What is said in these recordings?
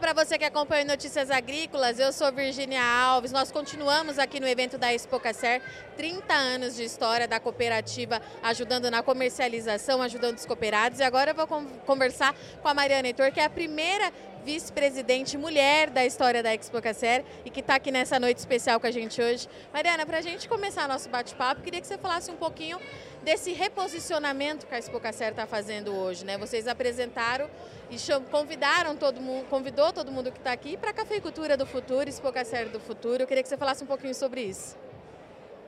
Para você que acompanha Notícias Agrícolas, eu sou Virginia Alves. Nós continuamos aqui no evento da Expocacer, 30 anos de história da cooperativa, ajudando na comercialização, ajudando os cooperados. E agora eu vou conversar com a Mariana Heitor, que é a primeira vice-presidente mulher da história da Expocacer e que está aqui nessa noite especial com a gente hoje. Mariana, para a gente começar nosso bate-papo, queria que você falasse um pouquinho desse reposicionamento que a Expocacer está fazendo hoje. Né? Vocês apresentaram e convidaram todo mundo, convidou todo mundo que está aqui para a cafeicultura do futuro, Expocacer do futuro. Eu queria que você falasse um pouquinho sobre isso.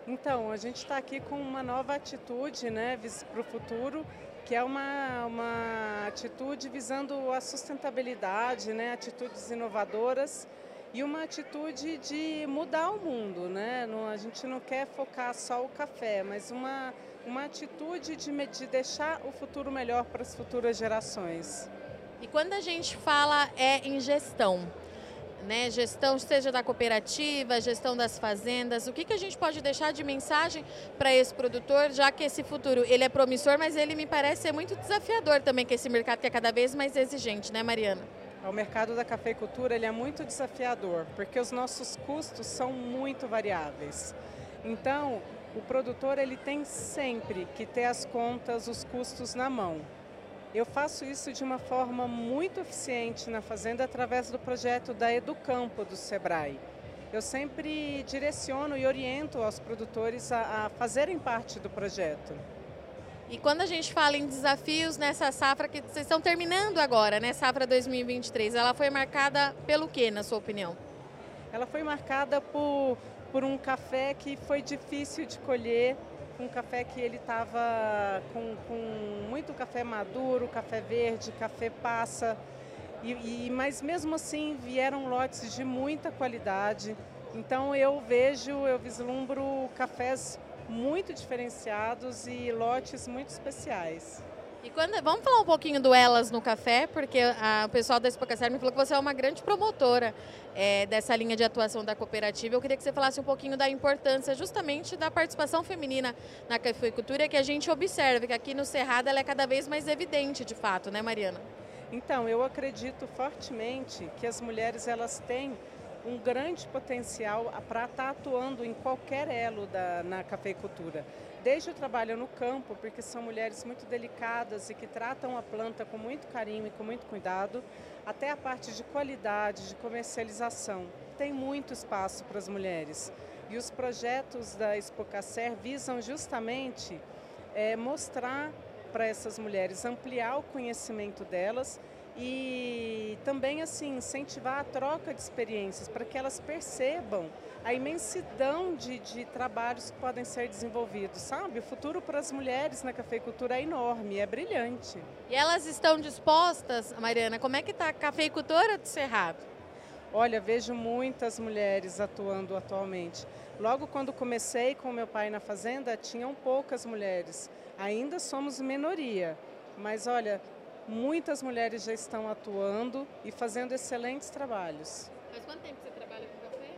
Então, a gente está aqui com uma nova atitude né, para o futuro, que é uma, uma atitude visando a sustentabilidade, né, atitudes inovadoras e uma atitude de mudar o mundo. Né? Não, a gente não quer focar só o café, mas uma, uma atitude de, de deixar o futuro melhor para as futuras gerações. E quando a gente fala é em gestão, né? Gestão, seja da cooperativa, gestão das fazendas, o que, que a gente pode deixar de mensagem para esse produtor, já que esse futuro ele é promissor, mas ele me parece ser muito desafiador também, que esse mercado que é cada vez mais exigente, né, Mariana? O mercado da cafeicultura ele é muito desafiador, porque os nossos custos são muito variáveis. Então, o produtor ele tem sempre que ter as contas, os custos na mão. Eu faço isso de uma forma muito eficiente na fazenda através do projeto da Educampo do Sebrae. Eu sempre direciono e oriento aos produtores a, a fazerem parte do projeto. E quando a gente fala em desafios nessa safra que vocês estão terminando agora, né, safra 2023, ela foi marcada pelo que, na sua opinião? Ela foi marcada por, por um café que foi difícil de colher, um café que ele estava com, com, muito café maduro, café verde, café passa. E, e, mas mesmo assim vieram lotes de muita qualidade. Então eu vejo, eu vislumbro cafés muito diferenciados e lotes muito especiais. E quando, vamos falar um pouquinho do Elas no Café, porque a, o pessoal da Expocacer me falou que você é uma grande promotora é, dessa linha de atuação da cooperativa. Eu queria que você falasse um pouquinho da importância justamente da participação feminina na cafeicultura, que a gente observa que aqui no Cerrado ela é cada vez mais evidente, de fato, né, Mariana? Então, eu acredito fortemente que as mulheres elas têm um grande potencial para estar tá atuando em qualquer elo da, na cafeicultura desde o trabalho no campo, porque são mulheres muito delicadas e que tratam a planta com muito carinho e com muito cuidado, até a parte de qualidade, de comercialização. Tem muito espaço para as mulheres. E os projetos da Expocacer visam justamente é, mostrar para essas mulheres, ampliar o conhecimento delas e também assim incentivar a troca de experiências para que elas percebam a imensidão de, de trabalhos que podem ser desenvolvidos, sabe? O futuro para as mulheres na cafeicultura é enorme, é brilhante. E elas estão dispostas, Mariana, como é que está a cafeicultora do Cerrado? Olha, vejo muitas mulheres atuando atualmente. Logo quando comecei com meu pai na fazenda, tinham poucas mulheres. Ainda somos minoria, mas olha, muitas mulheres já estão atuando e fazendo excelentes trabalhos. Mas quanto tempo você trabalha com café?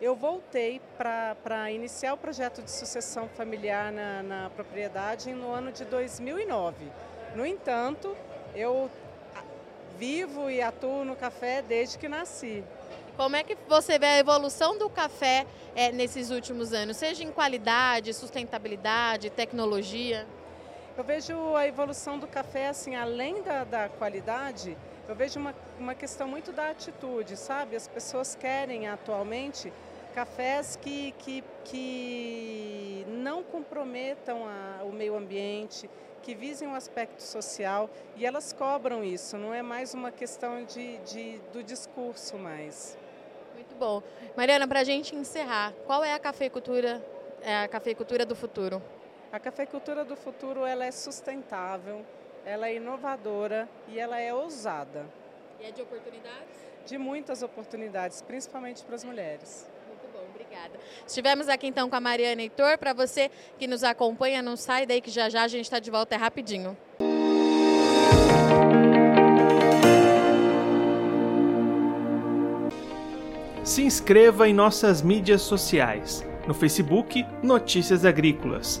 Eu voltei para iniciar o projeto de sucessão familiar na, na propriedade no ano de 2009. No entanto, eu vivo e atuo no café desde que nasci. Como é que você vê a evolução do café é, nesses últimos anos, seja em qualidade, sustentabilidade, tecnologia? Eu vejo a evolução do café, assim, além da, da qualidade, eu vejo uma, uma questão muito da atitude, sabe? As pessoas querem atualmente cafés que, que, que não comprometam a, o meio ambiente, que visem o um aspecto social e elas cobram isso, não é mais uma questão de, de do discurso mais. Muito bom. Mariana, para a gente encerrar, qual é a cafeicultura, é a cafeicultura do futuro? A cafeicultura do futuro ela é sustentável, ela é inovadora e ela é ousada. E é de oportunidades? De muitas oportunidades, principalmente para as mulheres. Muito bom, obrigada. Estivemos aqui então com a Mariana Heitor. Para você que nos acompanha, não sai daí que já já a gente está de volta é rapidinho. Se inscreva em nossas mídias sociais no Facebook Notícias Agrícolas,